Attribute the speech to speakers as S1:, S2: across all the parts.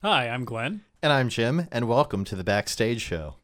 S1: Hi, I'm Glenn.
S2: And I'm Jim, and welcome to the Backstage Show.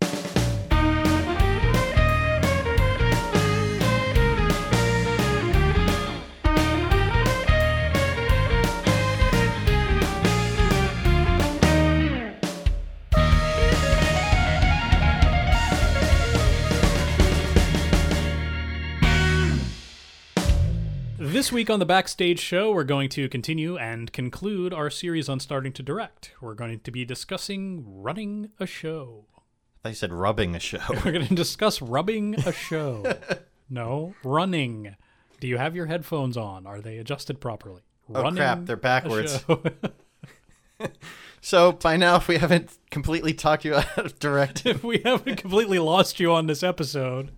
S1: This week on the Backstage Show, we're going to continue and conclude our series on starting to direct. We're going to be discussing running a show.
S2: I thought you said rubbing a show.
S1: We're going to discuss rubbing a show. no, running. Do you have your headphones on? Are they adjusted properly?
S2: Oh, crap, they're backwards. So by now, if we haven't completely talked you out of directing,
S1: if we haven't completely lost you on this episode,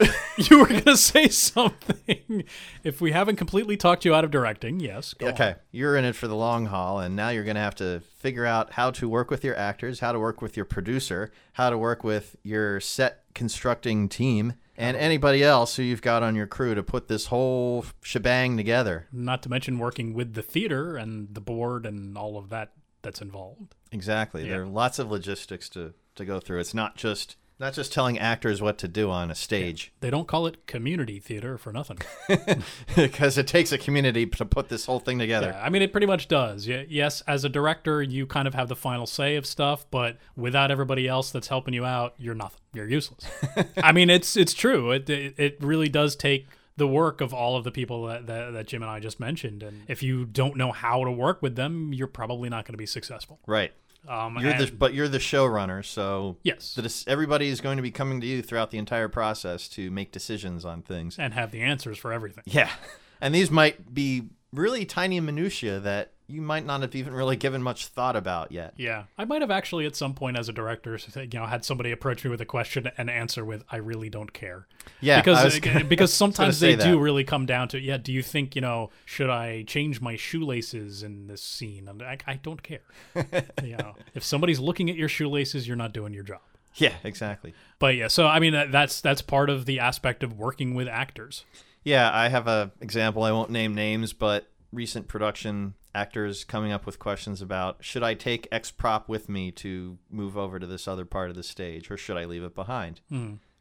S1: you were going to say something. If we haven't completely talked you out of directing, yes. Go on.
S2: okay, you're in it for the long haul, and now you're going to have to figure out how to work with your actors, how to work with your producer, how to work with your set constructing team, and anybody else who you've got on your crew to put this whole shebang together.
S1: Not to mention working with the theater and the board and all of that that's involved.
S2: Exactly. There are lots of logistics to, to go through. It's not just not just telling actors what to do on a stage.
S1: They don't call it community theater for nothing.
S2: because it takes a community to put this whole thing together.
S1: Yeah, I mean, it pretty much does. Yes, as a director, you kind of have the final say of stuff, but without everybody else that's helping you out, you're nothing. You're useless. I mean, it's it's true. It, it it really does take the work of all of the people that, that, that Jim and I just mentioned, and if you don't know how to work with them, you're probably not going to be successful.
S2: Right.
S1: Um,
S2: You're the but you're the showrunner, so
S1: yes,
S2: the, everybody is going to be coming to you throughout the entire process to make decisions on things.
S1: and have the answers for everything.
S2: Yeah. And these might be really tiny minutia that you might not have even really given much thought about yet.
S1: Yeah, I might have actually at some point as a director, you know, had somebody approach me with a question and answer with "I really don't care."
S2: Yeah,
S1: because
S2: gonna-
S1: because sometimes they do really come down to yeah. Do you think you know should I change my shoelaces in this scene? And I, I don't care. you know, if somebody's looking at your shoelaces, you're not doing your job.
S2: Yeah, exactly.
S1: But yeah, so I mean that's that's part of the aspect of working with actors.
S2: Yeah, I have a example. I won't name names, but recent production actors coming up with questions about should I take X prop with me to move over to this other part of the stage, or should I leave it behind?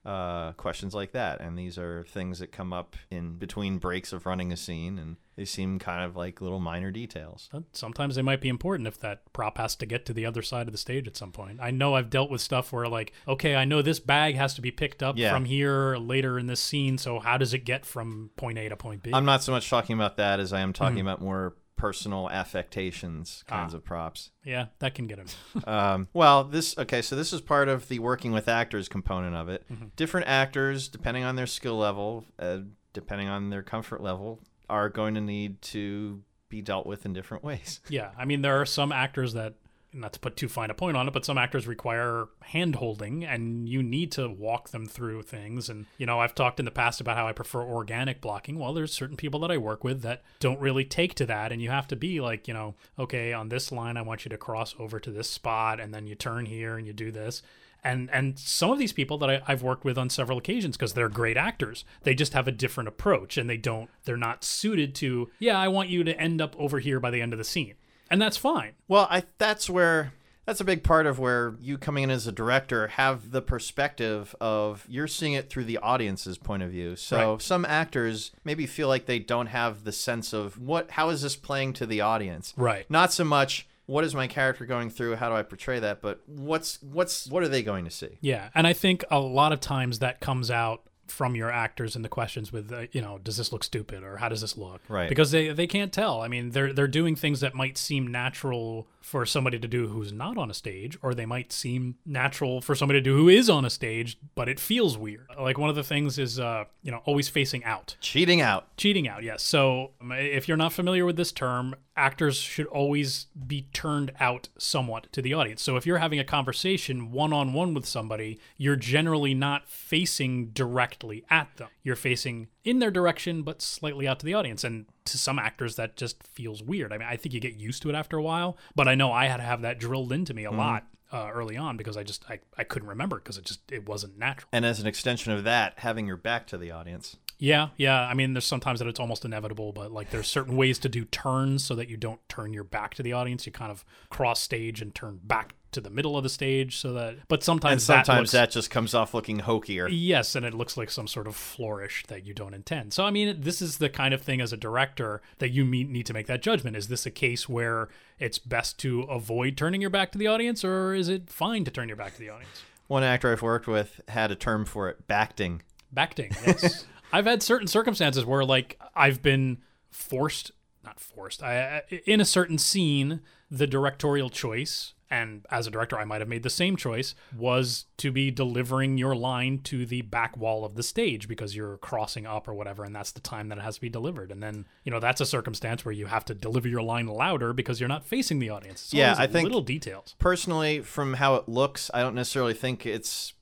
S2: Uh, questions like that, and these are things that come up in between breaks of running a scene, and they seem kind of like little minor details.
S1: Sometimes they might be important if that prop has to get to the other side of the stage at some point. I know I've dealt with stuff where, like, okay, I know this bag has to be picked up
S2: Yeah.
S1: from here later in this scene, so how does it get from point A to point B?
S2: I'm not so much talking about that as I am talking about more personal affectations kinds
S1: Ah.
S2: of props.
S1: yeah, that can get him.
S2: Um, well, this okay. So this is part of the working with actors component of it.
S1: Mm-hmm.
S2: Different actors, depending on their skill level, uh, depending on their comfort level, are going to need to be dealt with in different ways.
S1: yeah, I mean, there are some actors that, not to put too fine a point on it, but some actors require hand holding and you need to walk them through things. And, you know, I've talked in the past about how I prefer organic blocking. Well, there's certain people that I work with that don't really take to that. And you have to be like, you know, okay, on this line, I want you to cross over to this spot and then you turn here and you do this. And, and some of these people that I, I've worked with on several occasions because they're great actors they just have a different approach and they don't they're not suited to yeah i want you to end up over here by the end of the scene and that's fine
S2: Well, I that's where that's a big part of where you coming in as a director have the perspective of you're seeing it through the audience's point of view. So
S1: Right.
S2: some actors maybe feel like they don't have the sense of what how is this playing to the audience.
S1: Right.
S2: Not so much what is my character going through, how do I portray that, but what's what's what are they going to see?
S1: Yeah, and I think a lot of times that comes out from your actors in the questions with uh, you know does this look stupid or how does this look
S2: Right.
S1: because they they can't tell i mean they're they're doing things that might seem natural for somebody to do who's not on a stage or they might seem natural for somebody to do who is on a stage but it feels weird. Like one of the things is uh you know always facing out.
S2: Cheating out.
S1: cheating out yes. So um, if you're not familiar with this term actors should always be turned out somewhat to the audience. So if you're having a conversation one-on-one with somebody you're generally not facing directly at them. You're facing in their direction but slightly out to the audience. And to some actors that just feels weird i mean i think you get used to it after a while but i know i had to have that drilled into me a lot uh, early on because I just I, I couldn't remember because it just it wasn't natural.
S2: And as an extension of that, having your back to the audience.
S1: Yeah, yeah. I mean, there's sometimes that it's almost inevitable, but like there's certain ways to do turns so that you don't turn your back to the audience. You kind of cross stage and turn back to the middle of the stage so that. But sometimes
S2: And sometimes
S1: that,
S2: that, just comes off looking hokier.
S1: Yes, and it looks like some sort of flourish that you don't intend. So, I mean, this is the kind of thing as a director that you meet, need to make that judgment. Is this a case where it's best to avoid turning your back to the audience, or is it fine to turn your back to the audience?
S2: One actor I've worked with had a term for it, backting.
S1: Backting, yes. I've had certain circumstances where, like, I've been forced, not forced, I- in a certain scene, the directorial choice, and as a director, I might have made the same choice, was to be delivering your line to the back wall of the stage because you're crossing up or whatever, and that's the time that it has to be delivered. And then, you know, that's a circumstance where you have to deliver your line louder because you're not facing the audience. It's
S2: Yeah, I think-
S1: little details.
S2: Personally, from how it looks, I don't necessarily think it's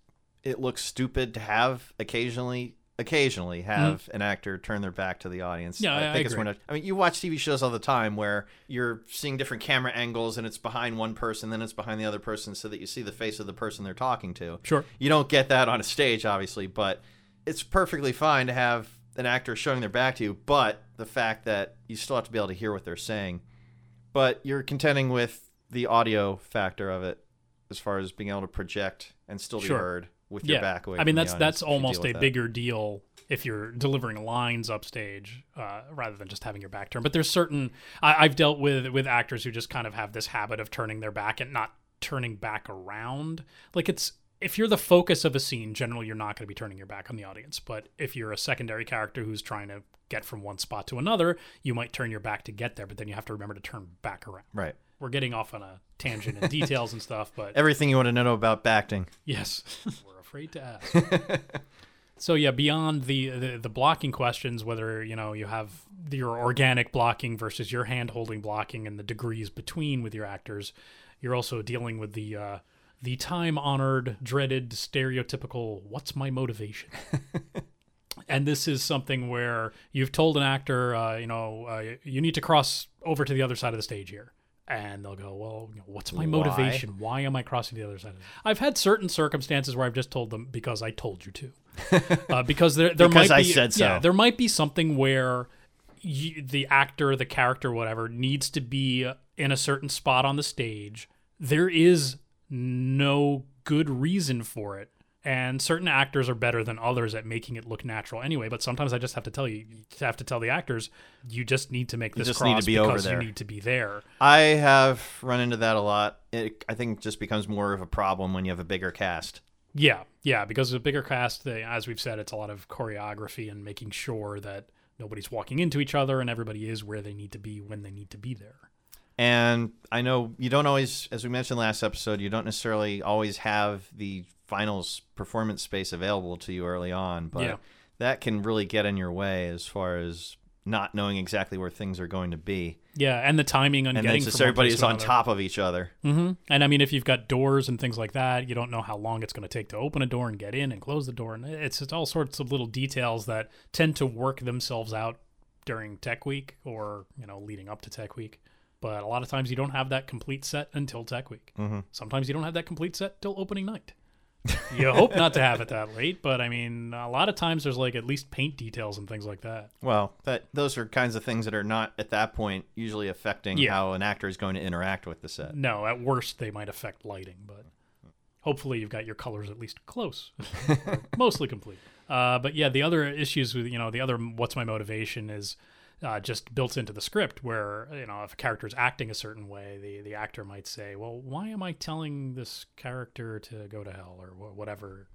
S2: it looks stupid to have occasionally occasionally have an actor turn their back to the audience.
S1: Mm-hmm. Yeah, I- I
S2: think it's
S1: agree.
S2: when I mean you watch TV shows all the time where you're seeing different camera angles and it's behind one person, then it's behind the other person, so that you see the face of the person they're talking to.
S1: Sure.
S2: You don't get that on a stage, obviously, but it's perfectly fine to have an actor showing their back to you, but the fact that you still have to be able to hear what they're saying. But you're contending with the audio factor of it as far as being able to project and still be
S1: Sure.
S2: heard with your back away.
S1: I mean, that's that's almost a
S2: that.
S1: bigger deal if you're delivering lines upstage uh, rather than just having your back turned. But there's certain I, I've dealt with with actors who just kind of have this habit of turning their back and not turning back around. Like it's if you're the focus of a scene, generally you're not going to be turning your back on the audience. But if you're a secondary character who's trying to get from one spot to another, you might turn your back to get there, but then you have to remember to turn back around.
S2: Right.
S1: We're getting off on a tangent and details and stuff, but
S2: Everything you want to know about backting.
S1: Yes, we're afraid to ask. so yeah, beyond the, the the blocking questions, whether you know you have your organic blocking versus your hand holding blocking and the degrees between with your actors, you're also dealing with the uh, the time honored, dreaded, stereotypical "What's my motivation?" and this is something where you've told an actor, uh, you know, uh, you need to cross over to the other side of the stage here. And they'll go, well, you know, what's my motivation? Why am I crossing the other side? Of the I've had certain circumstances where I've just told them because I told you to, uh, because there there
S2: Because
S1: might
S2: I
S1: be
S2: said so.
S1: yeah there might be something where you, the actor, the character, whatever, needs to be in a certain spot on the stage. There is no good reason for it. And certain actors are better than others at making it look natural anyway. But sometimes I just have to tell you, you have to tell the actors, you just need to make this you
S2: just need to be over
S1: because you
S2: there.
S1: need to be there.
S2: I have run into that a lot. It, I think just becomes more of a problem when you have a bigger cast.
S1: Yeah, yeah, because of a bigger cast, they, as we've said, it's a lot of choreography and making sure that nobody's walking into each other and everybody is where they need to be when they need to be there.
S2: And I know you don't always, as we mentioned last episode, you don't necessarily always have the finals performance space available to you early on, but
S1: Yeah.
S2: that can really get in your way as far as not knowing exactly where things are going to be.
S1: Yeah, and the timing on
S2: And
S1: getting
S2: then just
S1: from
S2: everybody is on
S1: another.
S2: top of each other.
S1: Mm-hmm. And I mean, if you've got doors and things like that, you don't know how long it's going to take to open a door and get in and close the door, and it's, it's all sorts of little details that tend to work themselves out during Tech Week or you know leading up to Tech Week. But a lot of times you don't have that complete set until Tech Week.
S2: Mhm.
S1: Sometimes you don't have that complete set till opening night. you hope not to have it that late, but I mean, a lot of times there's like at least paint details and things like that.
S2: Well, that those are kinds of things that are not at that point usually affecting
S1: Yeah.
S2: how an actor is going to interact with the set.
S1: No, at worst they might affect lighting, but hopefully you've got your colors at least close, mostly complete. Uh, but yeah, the other issues with you know the other what's my motivation is uh, just built into the script, where you know if a character is acting a certain way, the the actor might say, "Well, why am I telling this character to go to hell?" or wh- whatever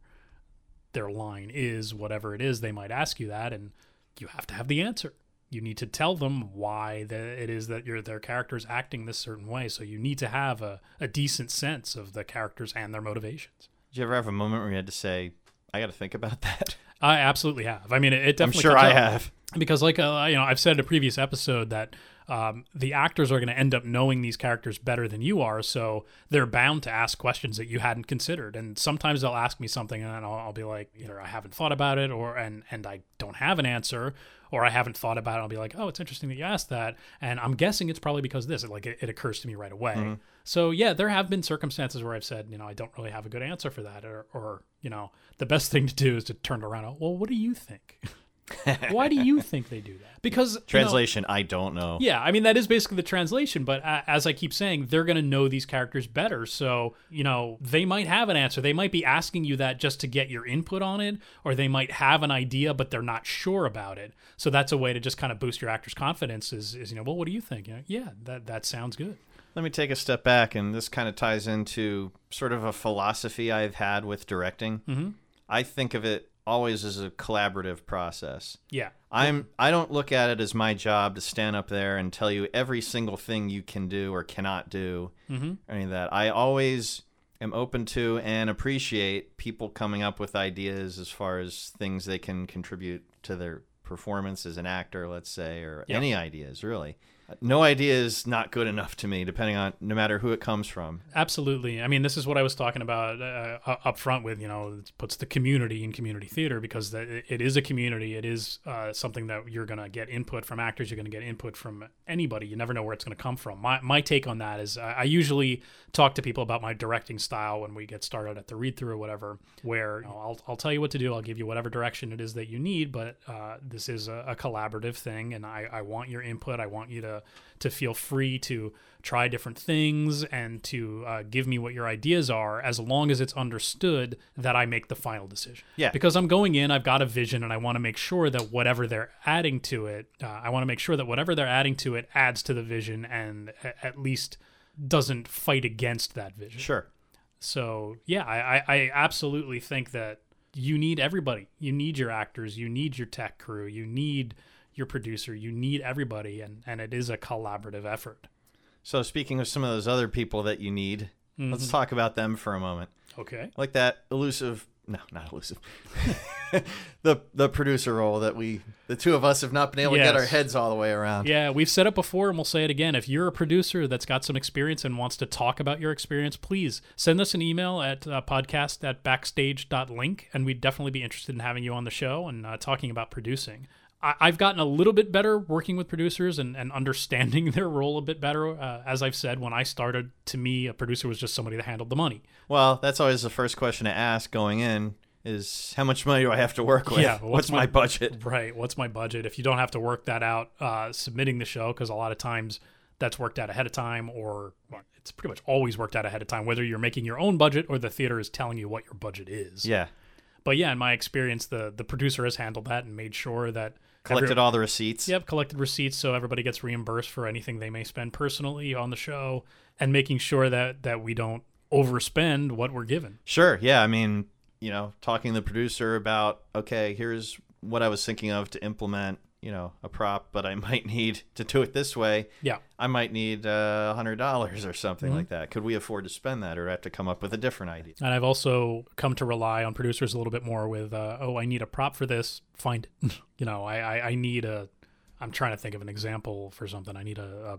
S1: their line is, whatever it is, they might ask you that, and you have to have the answer. You need to tell them why the, it is that your their character's acting this certain way. So you need to have a, a decent sense of the characters and their motivations.
S2: Did you ever have a moment where you had to say, "I got to think about that"?
S1: I absolutely have. I mean, it, it
S2: I'm sure I
S1: out.
S2: have.
S1: Because like uh, you know i've said in a previous episode that um, the actors are going to end up knowing these characters better than you are, so they're bound to ask questions that you hadn't considered. And sometimes they'll ask me something, and I'll, I'll be like, either I haven't thought about it, or and and I don't have an answer, or I haven't thought about it. I'll be like, oh, it's interesting that you asked that, and I'm guessing it's probably because this. It, like it, it occurs to me right away.
S2: Mm-hmm.
S1: So yeah, there have been circumstances where I've said, you know, I don't really have a good answer for that, or or you know, the best thing to do is to turn it around. Well, what do you think? Why do you think they do that? Because you know,
S2: Translation, I don't know.
S1: yeah, I mean that is basically the translation, but uh, as I keep saying, they're going to know these characters better. So, you know, they might have an answer. They might be asking you that just to get your input on it, or they might have an idea but they're not sure about it. So that's a way to just kind of boost your actor's confidence is, is you know, well, what do you think? You know, yeah, that that sounds good.
S2: Let me take a step back, and this kind of ties into sort of a philosophy I've had with directing.
S1: Mm-hmm.
S2: I think of it always is a collaborative process.
S1: Yeah.
S2: I'm I don't look at it as my job to stand up there and tell you every single thing you can do or cannot do
S1: Mm-hmm.
S2: or any of that. I always am open to and appreciate people coming up with ideas as far as things they can contribute to their performance as an actor, let's say, or
S1: Yeah.
S2: any ideas really. No idea is not good enough to me, depending on no matter who it comes from.
S1: Absolutely. I mean, this is what I was talking about uh, up front with, you know, it puts the community in community theater because it is a community. It is uh, something that you're going to get input from actors. You're going to get input from anybody. You never know where it's going to come from. My, my take on that is I, I usually talk to people about my directing style when we get started at the read through or whatever, where you know, I'll, I'll tell you what to do. I'll give you whatever direction it is that you need, but uh, this is a, a collaborative thing and I, I want your input. I want you to, to feel free to try different things and to uh, give me what your ideas are as long as it's understood that I make the final decision.
S2: Yeah.
S1: Because I'm going in, I've got a vision and I want to make sure that whatever they're adding to it, uh, I want to make sure that whatever they're adding to it adds to the vision and a- at least doesn't fight against that vision.
S2: Sure.
S1: So yeah, I, I, I absolutely think that you need everybody. You need your actors, you need your tech crew, you need your producer, you need everybody, and and it is a collaborative effort.
S2: So speaking of some of those other people that you need, let's talk about them for a moment.
S1: Okay.
S2: like that elusive no not elusive the the producer role that we the two of us have not been able to get our heads all the way around
S1: Yeah, we've said it before and we'll say it again. If you're a producer that's got some experience and wants to talk about your experience, please send us an email at uh, podcast at backstage.link and we'd definitely be interested in having you on the show and uh, talking about producing. I- I've gotten a little bit better working with producers and, and understanding their role a bit better. Uh, as I've said, when I started, to me, a producer was just somebody that handled the money.
S2: well that's always the first question to ask going in is how much money do i have to work with
S1: Yeah,
S2: what's,
S1: what's
S2: my,
S1: my-
S2: budget
S1: Right. What's my budget? If you don't have to work that out uh, submitting the show, because a lot of times that's worked out ahead of time, or well, it's pretty much always worked out ahead of time, whether you're making your own budget or the theater is telling you what your budget is.
S2: yeah
S1: But yeah, in my experience, the the producer has handled that and made sure that
S2: collected
S1: every-
S2: all the receipts
S1: Yep, collected receipts so everybody gets reimbursed for anything they may spend personally on the show, and making sure that that we don't overspend what we're given.
S2: sure yeah i mean you know talking to the producer about okay here's what i was thinking of to implement you know a prop but i might need to do it this way
S1: Yeah.
S2: i might need a hundred dollars or something like that could we afford to spend that or I have to come up with a different idea
S1: And I've also come to rely on producers a little bit more with, uh, oh, I need a prop for this. Find it. you know, I, I, I need a. I'm trying to think of an example for something. I need a,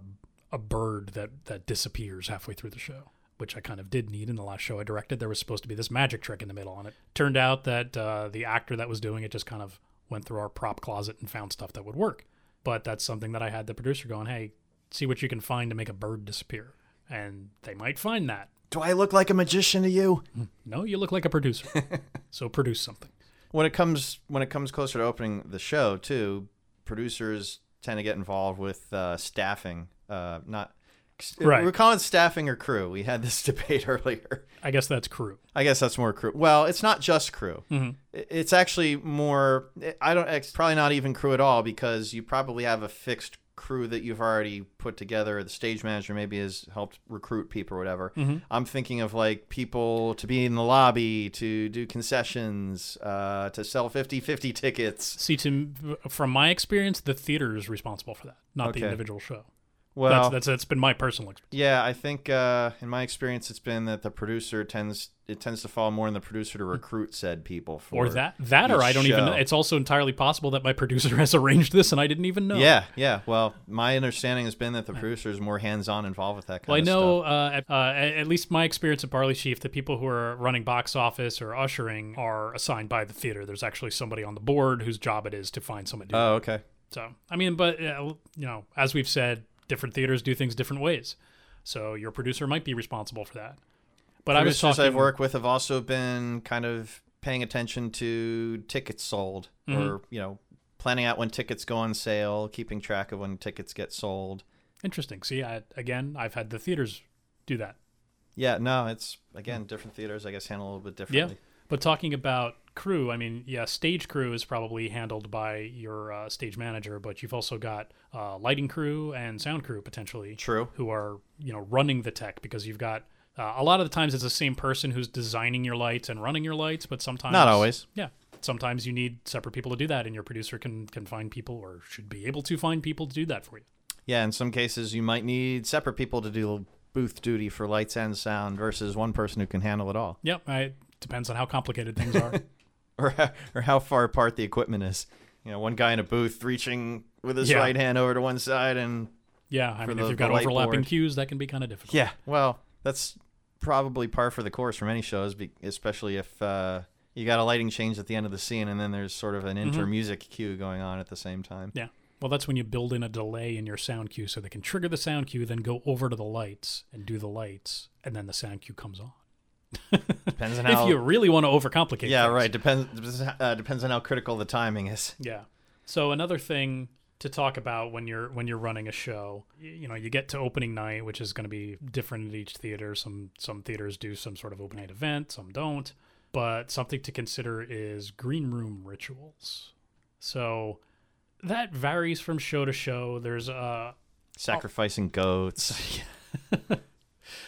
S1: a a bird that that disappears halfway through the show, which I kind of did need in the last show I directed. There was supposed to be this magic trick in the middle, and it turned out that uh, the actor that was doing it just kind of went through our prop closet and found stuff that would work. But that's something that I had the producer going, hey, see what you can find to make a bird disappear, and they might find that.
S2: do i look like a magician to you
S1: No, you look like a producer. so produce something.
S2: when it comes when it comes closer to opening the show too producers tend to get involved with uh, staffing uh, not
S1: Right.
S2: we're calling it staffing or crew we had this debate earlier
S1: I guess that's crew.
S2: i guess that's more crew well it's not just crew
S1: Mhm.
S2: It's actually more i don't it's probably not even crew at all because you probably have a fixed crew that you've already put together the stage manager maybe has helped recruit people or whatever
S1: Mhm.
S2: i'm thinking of like people to be in the lobby to do concessions uh, to sell 50-50 tickets
S1: See, to from my experience, the theater is responsible for that, not the individual show.
S2: Well,
S1: that's, that's that's been my personal experience.
S2: Yeah, I think uh, in my experience, it's been that the producer tends it tends to fall more on the producer to recruit said people for
S1: Or that that, or I don't even.
S2: show.
S1: It's also entirely possible that my producer has arranged this and I didn't even know.
S2: Yeah, yeah. Well, my understanding has been that the producer is more hands on involved with that kind
S1: Well, I know,
S2: stuff.
S1: uh, at, uh, at least my experience at Barley Sheaf, the people who are running box office or ushering are assigned by the theater. There's actually somebody on the board whose job it is to find someone to do
S2: Oh, okay.
S1: So, I mean, but, uh, you know, as we've said, different theaters do things different ways. So your producer might be responsible for that. But I was
S2: Producers
S1: talking.
S2: I've worked with have also been kind of paying attention to tickets sold,
S1: Mm-hmm.
S2: or you know, planning out when tickets go on sale, keeping track of when tickets get sold.
S1: Interesting. See, I, again, I've had the theaters do that.
S2: Yeah, no, it's again different theaters. I guess handle a little bit differently.
S1: But talking about crew, I mean, yeah, stage crew is probably handled by your uh, stage manager, but you've also got uh, lighting crew and sound crew potentially
S2: True.
S1: who are you know running the tech because you've got uh, a lot of the times it's the same person who's designing your lights and running your lights, but sometimes
S2: Not always.
S1: Yeah, sometimes you need separate people to do that, and your producer can can find people or should be able to find people to do that for you.
S2: Yeah, in some cases you might need separate people to do booth duty for lights and sound versus one person who can handle it all,
S1: Yep, I, depends on how complicated things are.
S2: or how, or how far apart the equipment is. You know, one guy in a booth reaching with his
S1: Yeah.
S2: right hand over to one side, and
S1: yeah, I mean,
S2: the-
S1: if you've got overlapping
S2: board.
S1: cues, that can be kind of difficult.
S2: yeah, well, that's probably par for the course for many shows, especially if uh, you got a lighting change at the end of the scene, and then there's sort of an inter music cue going on at the same time.
S1: Yeah. Well, that's when you build in a delay in your sound cue so they can trigger the sound cue, then go over to the lights and do the lights, and then the sound cue comes on.
S2: Depends on how.
S1: if you really want to overcomplicate
S2: yeah,
S1: things.
S2: right. Depends depends, uh, depends on how critical the timing is.
S1: Yeah. So another thing to talk about when you're when you're running a show, you know, you get to opening night, which is going to be different at each theater. Some some theaters do some sort of open night event, some don't. But something to consider is green room rituals. So that varies from show to show. There's uh
S2: Sacrificing goats.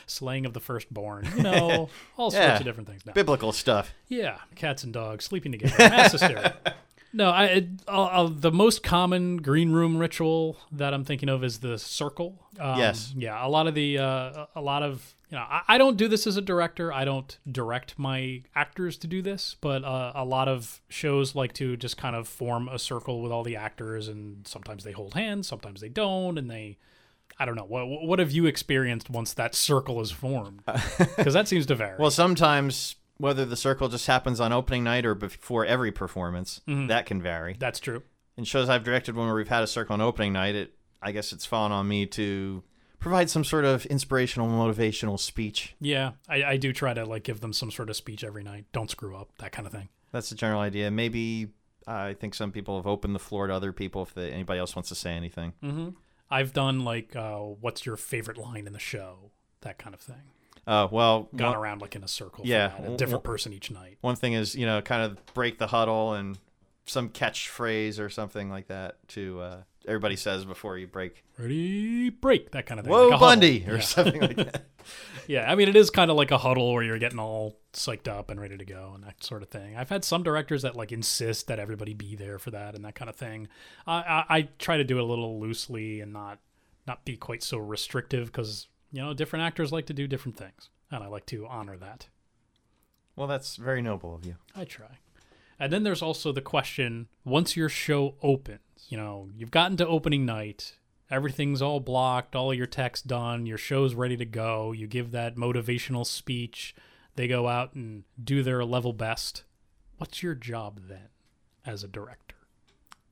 S1: slaying of the firstborn, you know, all sorts
S2: Yeah.
S1: of different things. No.
S2: Biblical stuff.
S1: Yeah, cats and dogs sleeping together, mass hysteria. No, I, it, I'll, I'll, the most common green room ritual that I'm thinking of is the circle. Um,
S2: Yes.
S1: Yeah, a lot of the, uh, a lot of, you know, I, I don't do this as a director. I don't direct my actors to do this, but uh, a lot of shows like to just kind of form a circle with all the actors, and sometimes they hold hands, sometimes they don't, and they. I don't know. What what have you experienced once that circle is formed? Because that seems to vary.
S2: Well, sometimes whether the circle just happens on opening night or before every performance, that can vary.
S1: That's true.
S2: In shows I've directed when we've had a circle on opening night, it I guess it's fallen on me to provide some sort of inspirational, motivational speech.
S1: Yeah, I, I do try to like give them some sort of speech every night. Don't screw up, that kind of thing.
S2: That's the general idea. Maybe I think some people have opened the floor to other people if they, anybody else wants to say anything.
S1: Mm-hmm. I've done like, uh, what's your favorite line in the show? That kind of thing.
S2: Uh, well,
S1: Gone
S2: one,
S1: around like in a circle.
S2: Yeah,
S1: for that, a different
S2: w-
S1: person each night.
S2: one thing is, you know, kind of break the huddle and some catchphrase or something like that to uh, everybody says before you break.
S1: Ready, break. That kind of thing.
S2: Whoa,
S1: like.
S2: Bundy, or
S1: Yeah.
S2: something like that.
S1: yeah, I mean, it is kind of like a huddle where you're getting all psyched up and ready to go and that sort of thing. I've had some directors that like insist that everybody be there for that and that kind of thing. I, I, I try to do it a little loosely and not not be quite so restrictive because you know different actors like to do different things, and I like to honor that.
S2: Well, that's very noble of you.
S1: I try. And then there's also the question once your show opens, you know, you've gotten to opening night, everything's all blocked, all your text done, your show's ready to go, you give that motivational speech, they go out and do their level best. What's your job then as a director?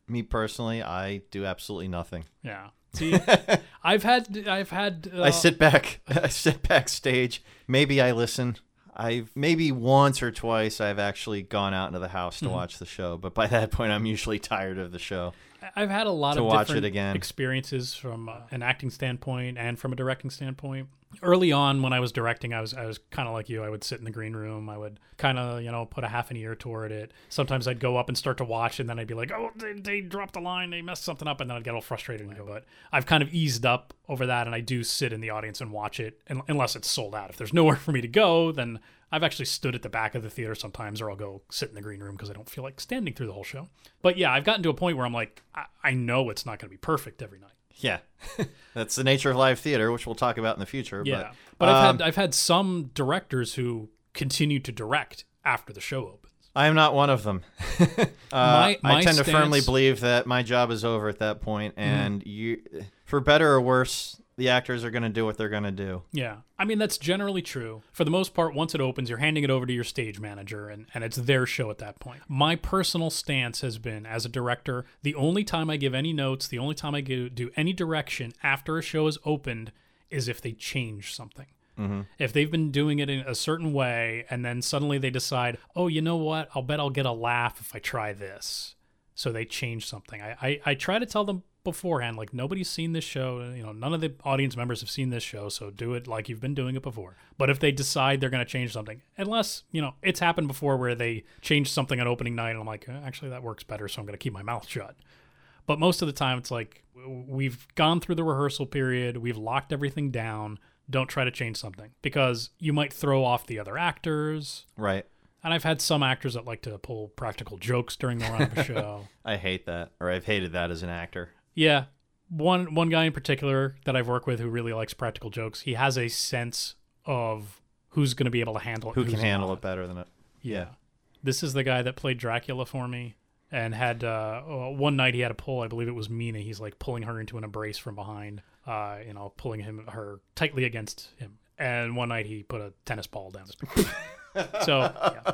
S2: Me personally, I do absolutely nothing.
S1: Yeah. See, I've had, I've had, uh,
S2: I sit back. I sit backstage. Maybe I listen. I've maybe once or twice I've actually gone out into the house to
S1: Mm-hmm.
S2: watch the show, but by that point I'm usually tired of the show.
S1: I've had a lot
S2: to
S1: of
S2: watch
S1: different
S2: it again.
S1: experiences from uh, an acting standpoint and from a directing standpoint. Early on, when I was directing, I was I was kind of like you. I would sit in the green room. I would kind of you know put a half an ear toward it. Sometimes I'd go up and start to watch, and then I'd be like, "Oh, they, they dropped a line. They messed something up," and then I'd get all frustrated and go. But I've kind of eased up over that, and I do sit in the audience and watch it, un- unless it's sold out. If there's nowhere for me to go, then I've actually stood at the back of the theater sometimes, or I'll go sit in the green room because I don't feel like standing through the whole show. But yeah, I've gotten to a point where I'm like, I, I know it's not going to be perfect every night.
S2: Yeah, that's the nature of live theater, which we'll talk about in the future.
S1: Yeah,
S2: but,
S1: but I've
S2: um,
S1: had I've had some directors who continue to direct after the show opens.
S2: I am not one of them. uh,
S1: My- my
S2: I tend to firmly believe that my job is over at that point,
S1: Mm-hmm.
S2: and you, for better or worse, the actors are going to do what they're going to do.
S1: Yeah. I mean, that's generally true. For the most part, once it opens, you're handing it over to your stage manager and, and it's their show at that point. My personal stance has been, as a director, the only time I give any notes, the only time I give, do any direction after a show is opened is if they change something. Mm-hmm. If they've been doing it in a certain way and then suddenly they decide, oh, you know what? I'll bet I'll get a laugh if I try this. So they change something. I, I, I try to tell them beforehand, like nobody's seen this show. You know, none of the audience members have seen this show, so do it like you've been doing it before. But if they decide they're going to change something, unless you know it's happened before where they change something on opening night, and I'm like, "Uh, actually that works better, so I'm going to keep my mouth shut. But most of the time, it's like we've gone through the rehearsal period, we've locked everything down. Don't try to change something because you might throw off the other actors.
S2: Right.
S1: And I've had some actors that like to pull practical jokes during the run of a show.
S2: I hate that, or I've hated that as an actor.
S1: Yeah. One one guy in particular that I've worked with who really likes practical jokes, he has a sense of who's going to be able to handle it.
S2: Who can handle
S1: not.
S2: it better than it?
S1: Yeah. This is the guy that played Dracula for me and had uh, uh, one night he had a pull, I believe it was Mina. He's like pulling her into an embrace from behind, uh, you know, pulling him her tightly against him. And one night he put a tennis ball down. his so, yeah.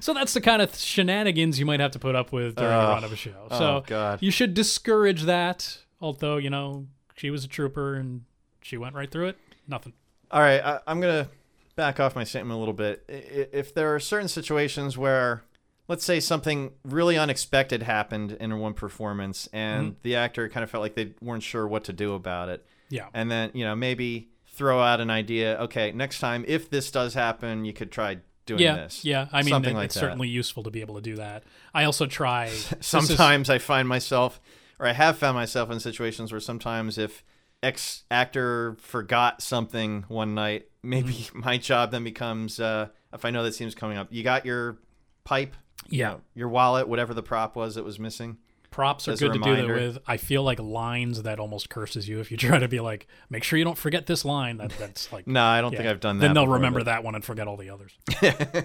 S1: So that's the kind of shenanigans you might have to put up with during
S2: Oh.
S1: run of a show.
S2: Oh, God.
S1: you should discourage that. Although you know she was a trooper and she went right through it. Nothing.
S2: All right, I, I'm gonna back off my statement a little bit. If there are certain situations where, let's say, something really unexpected happened in one performance, and mm-hmm. the actor kind of felt like they weren't sure what to do about it,
S1: Yeah.
S2: and then you know maybe throw out an idea. Okay, next time if this does happen, you could try doing
S1: yeah,
S2: this.
S1: yeah. I mean,
S2: Something
S1: it-
S2: like
S1: it's
S2: that.
S1: certainly useful to be able to do that. I also try this is-
S2: sometimes I find myself, or I have found myself in situations where sometimes if X actor forgot something one night, maybe
S1: Mm-hmm.
S2: my job then becomes, uh, if I know that seems coming up, you got your pipe,
S1: yeah,
S2: your wallet, whatever the prop was that was missing.
S1: Props are
S2: as
S1: good to do that with. I feel like lines that almost curses you if you try to be like, make sure you don't forget this line. That that's like,
S2: No, I don't think. I've done that.
S1: Then they'll
S2: before,
S1: remember
S2: but-
S1: that one and forget all the others.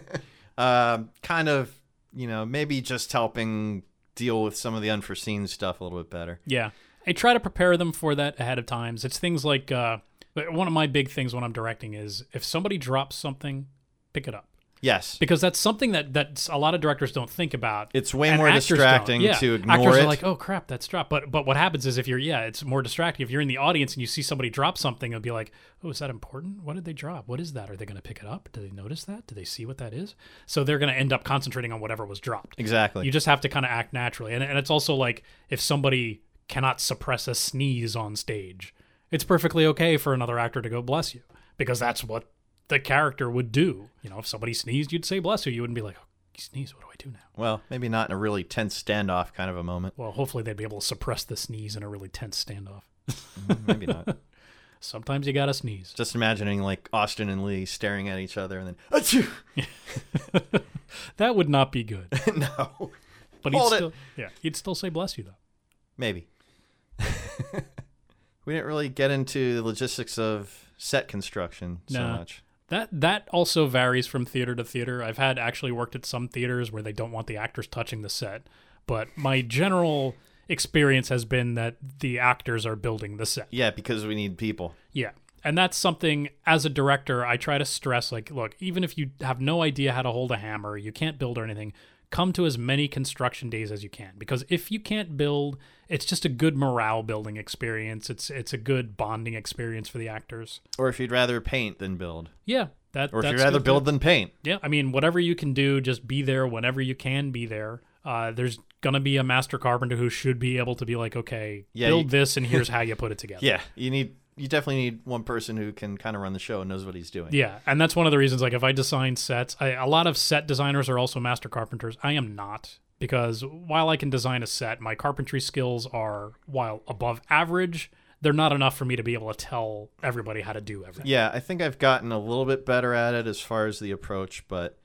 S2: um, kind of, you know, maybe just helping deal with some of the unforeseen stuff a little bit better.
S1: Yeah. I try to prepare them for that ahead of times. It's things like uh, one of my big things when I'm directing is if somebody drops something, pick it up.
S2: Yes.
S1: Because that's something that, that a lot of directors don't think about.
S2: It's way
S1: And
S2: more distracting
S1: Yeah.
S2: to ignore
S1: actors
S2: it.
S1: are like, oh crap, that's dropped. But but what happens is if you're yeah, it's more distracting. If you're in the audience and you see somebody drop something, it'll be like, oh, is that important? What did they drop? What is that? Are they going to pick it up? Do they notice that? Do they see what that is? So they're going to end up concentrating on whatever was dropped.
S2: exactly.
S1: You just have to kind of act naturally. And, and it's also like if somebody cannot suppress a sneeze on stage, it's perfectly okay for another actor to go bless you because that's what the character would do. You know, if somebody sneezed, you'd say bless you. You wouldn't be like, oh, he sneezed. What do I do now?
S2: well, maybe not in a really tense standoff kind of a moment.
S1: Well, hopefully they'd be able to suppress the sneeze in a really tense standoff.
S2: Mm, maybe not.
S1: Sometimes you gotta sneeze.
S2: Just imagining like Austin and Lee staring at each other and then Achoo!
S1: That would not be good.
S2: no,
S1: But he'd
S2: it.
S1: still, yeah, he'd still say bless you though.
S2: maybe. we didn't really get into the logistics of set construction so
S1: No.
S2: much.
S1: That that also varies from theater to theater. I've had actually worked at some theaters where they don't want the actors touching the set, but my general experience has been that the actors are building the set.
S2: Yeah, because we need people.
S1: Yeah. And that's something as a director I try to stress like look, even if you have no idea how to hold a hammer, you can't build or anything, come to as many construction days as you can because if you can't build, it's just a good morale building experience. It's it's a good bonding experience for the actors.
S2: Or if you'd rather paint than build.
S1: Yeah, that
S2: Or if you'd rather build than paint.
S1: Yeah, I mean, whatever you can do, just be there whenever you can be there. Uh, there's gonna be a master carpenter who should be able to be like, okay,
S2: Yeah,
S1: build
S2: you-
S1: this, and here's how you put it together.
S2: Yeah, you need you definitely need one person who can kind of run the show and knows what he's doing.
S1: Yeah, and that's one of the reasons. Like, if I design sets, I, a lot of set designers are also master carpenters. I am not because while I can design a set, my carpentry skills are while above average. They're not enough for me to be able to tell everybody how to do everything.
S2: Yeah, I think I've gotten a little bit better at it as far as the approach, but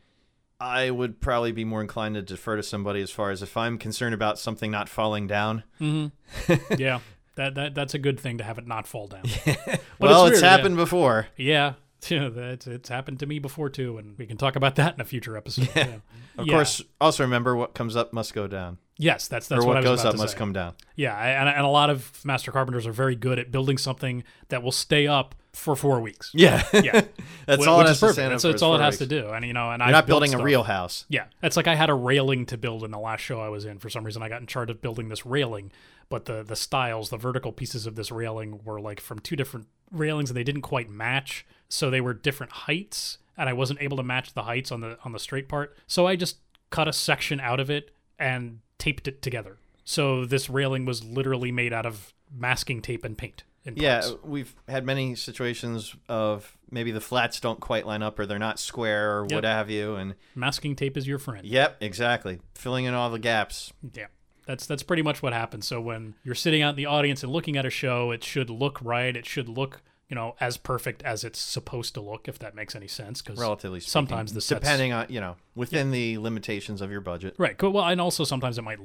S2: I would probably be more inclined to defer to somebody as far as if I'm concerned about something not falling down. Mm-hmm.
S1: yeah, That that that's a good thing to have it not fall down.
S2: well,
S1: it's
S2: it's,
S1: weird, yeah.
S2: happened before.
S1: Yeah. Yeah, that's it's happened to me before too, and we can talk about that in a future episode. Yeah.
S2: Of
S1: Yeah.
S2: course, also remember what comes up must go down,
S1: Yes, that's that's
S2: or
S1: what,
S2: what,
S1: I was
S2: goes
S1: about
S2: up must
S1: say.
S2: come down.
S1: Yeah, and, and a lot of master carpenters are very good at building something that will stay up for four weeks.
S2: Yeah,
S1: Yeah.
S2: that's
S1: Wh-
S2: all
S1: which
S2: it
S1: is
S2: has to
S1: perfect. That's, that's all it has to do. And you know, and I'm
S2: not building a real house.
S1: Yeah, it's like I had a railing to build in the last show I was in. For some reason, I got in charge of building this railing, but the the styles, the vertical pieces of this railing were like from two different railings, and they didn't quite match. So they were different heights, and I wasn't able to match the heights on the on the straight part. So I just cut a section out of it and taped it together. So this railing was literally made out of masking tape and paint. In
S2: Yeah,
S1: parts.
S2: we've had many situations of maybe the flats don't quite line up or they're not square or
S1: Yep.
S2: what have you. And
S1: masking tape is your friend.
S2: yep, exactly. Filling in all the gaps.
S1: Yeah. That's that's pretty much what happens. So when you're sitting out in the audience and looking at a show, it should look right. It should look, you know, as perfect as it's supposed to look, if that makes any sense. Because
S2: Relatively speaking.
S1: sometimes the sets-
S2: depending on you know within the limitations of your budget.
S1: right. Well, and also sometimes it might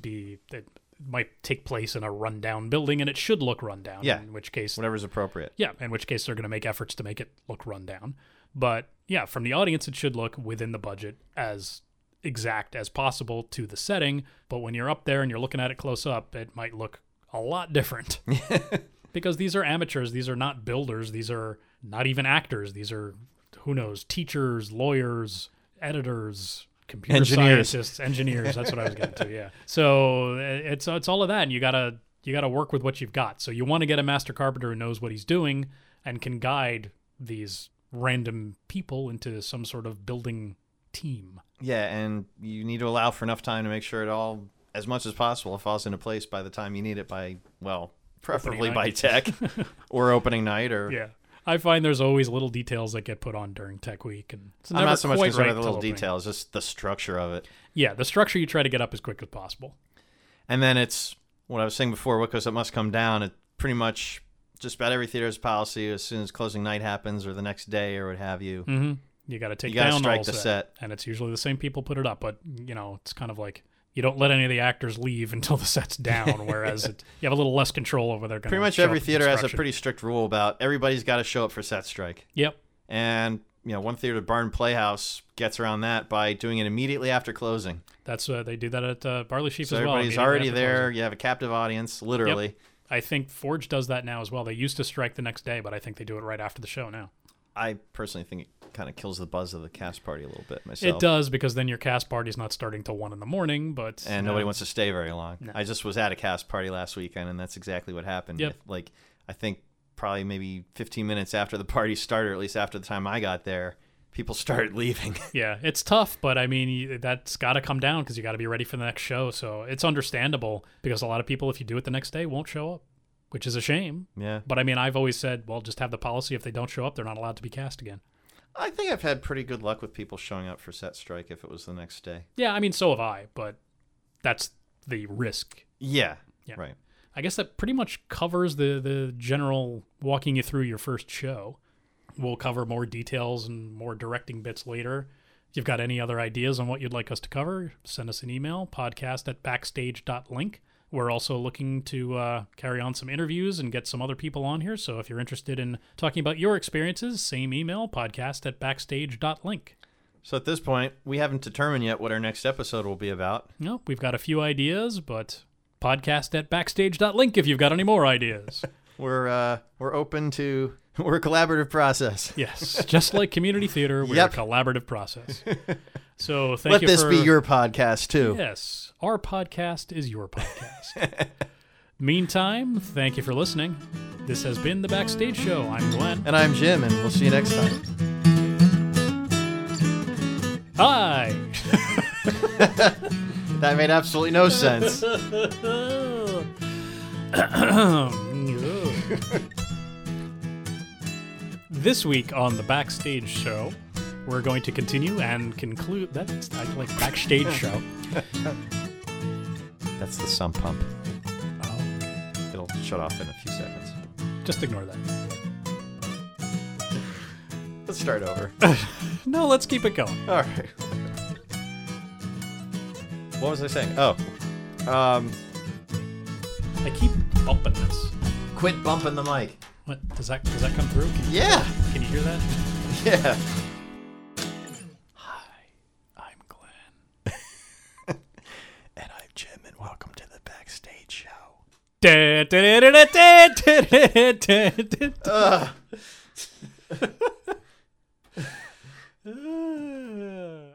S1: be it might take place in a rundown building, and it should look rundown.
S2: Yeah.
S1: In which case,
S2: Whatever's appropriate.
S1: yeah, in which case they're going to make efforts to make it look rundown. But yeah, from the audience, it should look within the budget as exact as possible to the setting. But when you're up there and you're looking at it close up, it might look a lot different. because these are amateurs. These are not builders. These are not even actors. These are, who knows, teachers, lawyers, editors. Computer
S2: Engineers.
S1: scientists, engineers. That's what I was getting to. Yeah. So uh, it's it's all of that, and you gotta you gotta work with what you've got. So you want to get a master carpenter who knows what he's doing and can guide these random people into some sort of building team.
S2: Yeah, and you need to allow for enough time to make sure it all, as much as possible, falls into place by the time you need it by, well, preferably by tech or opening night or.
S1: Yeah. I find there's always little details that get put on during Tech Week, and it's
S2: I'm not so much concerned
S1: right
S2: with the little details, just the structure of it.
S1: Yeah, the structure you try to get up as quick as possible.
S2: And then it's what I was saying before, what goes up must come down. It pretty much just about every theater's policy as soon as closing night happens or the next day or what have you.
S1: Mm-hmm. You got to take
S2: You gotta
S1: down
S2: strike
S1: all
S2: the
S1: set.
S2: set.
S1: and it's usually the same people put it up. But you know, it's kind of like you don't let any of the actors leave until the set's down. whereas it, you have a little less control over their.
S2: Pretty much every theater has a pretty strict rule about everybody's got to show up for set strike.
S1: Yep.
S2: And, you know, one theater, Barn Playhouse, gets around that by doing it immediately after closing.
S1: That's uh, they do that at uh, Barley Sheaf
S2: So
S1: as well.
S2: everybody's already there.
S1: closing.
S2: You have a captive audience, literally.
S1: I think Forge does that now as well. They used to strike the next day, but I think they do it right after the show now.
S2: I personally think it kind of kills the buzz of the cast party a little bit myself.
S1: It does because then your cast party's not starting till one in the morning, but
S2: and nobody wants to stay very long.
S1: No.
S2: I just was at a cast party last weekend, and that's exactly what happened.
S1: Yep.
S2: Like, I think probably maybe 15 minutes after the party started, or at least after the time I got there, people started leaving.
S1: Yeah, it's tough, but I mean that's got to come down because you got to be ready for the next show. So it's understandable because a lot of people, if you do it the next day, won't show up, which is a shame.
S2: yeah.
S1: But I mean, I've always said, well, just have the policy if they don't show up, they're not allowed to be cast again.
S2: I think I've had pretty good luck with people showing up for set strike if it was the next day.
S1: Yeah, I mean, so have I, but that's the risk.
S2: Yeah.
S1: Yeah.
S2: Right.
S1: I guess that pretty much covers the the general walking you through your first show. We'll cover more details and more directing bits later. If you've got any other ideas on what you'd like us to cover, send us an email, podcast at backstage.link. We're also looking to uh, carry on some interviews and get some other people on here. So if you're interested in talking about your experiences, same email, podcast at backstage.link.
S2: So at this point, we haven't determined yet what our next episode will be about.
S1: Nope, we've got a few ideas, but podcast at backstage.link if you've got any more ideas.
S2: We're uh, we're open to we're a collaborative process.
S1: Yes, just like community theater, we're
S2: Yep.
S1: a collaborative process. So thank
S2: Let
S1: you
S2: this
S1: for,
S2: be your podcast too.
S1: Yes, our podcast is your podcast. Meantime, thank you for listening. This has been the Backstage Show. I'm Glenn.
S2: And I'm Jim, and we'll see you next time.
S1: Hi.
S2: That made absolutely no sense.
S1: this week on the Backstage Show, we're going to continue and conclude. That's I like Backstage Show.
S2: That's the sump pump.
S1: Oh,
S2: It'll shut off in a few seconds.
S1: just ignore that.
S2: Let's start over.
S1: No, let's keep it going.
S2: All right. What was I saying? Oh, um,
S1: I keep bumping this.
S2: Quit bumping the mic.
S1: What does that does that come through? Can you,
S2: yeah.
S1: Can you hear that?
S2: Yeah.
S1: Hi, I'm Glenn.
S2: and I'm Jim, and welcome to the backstage show. Ugh.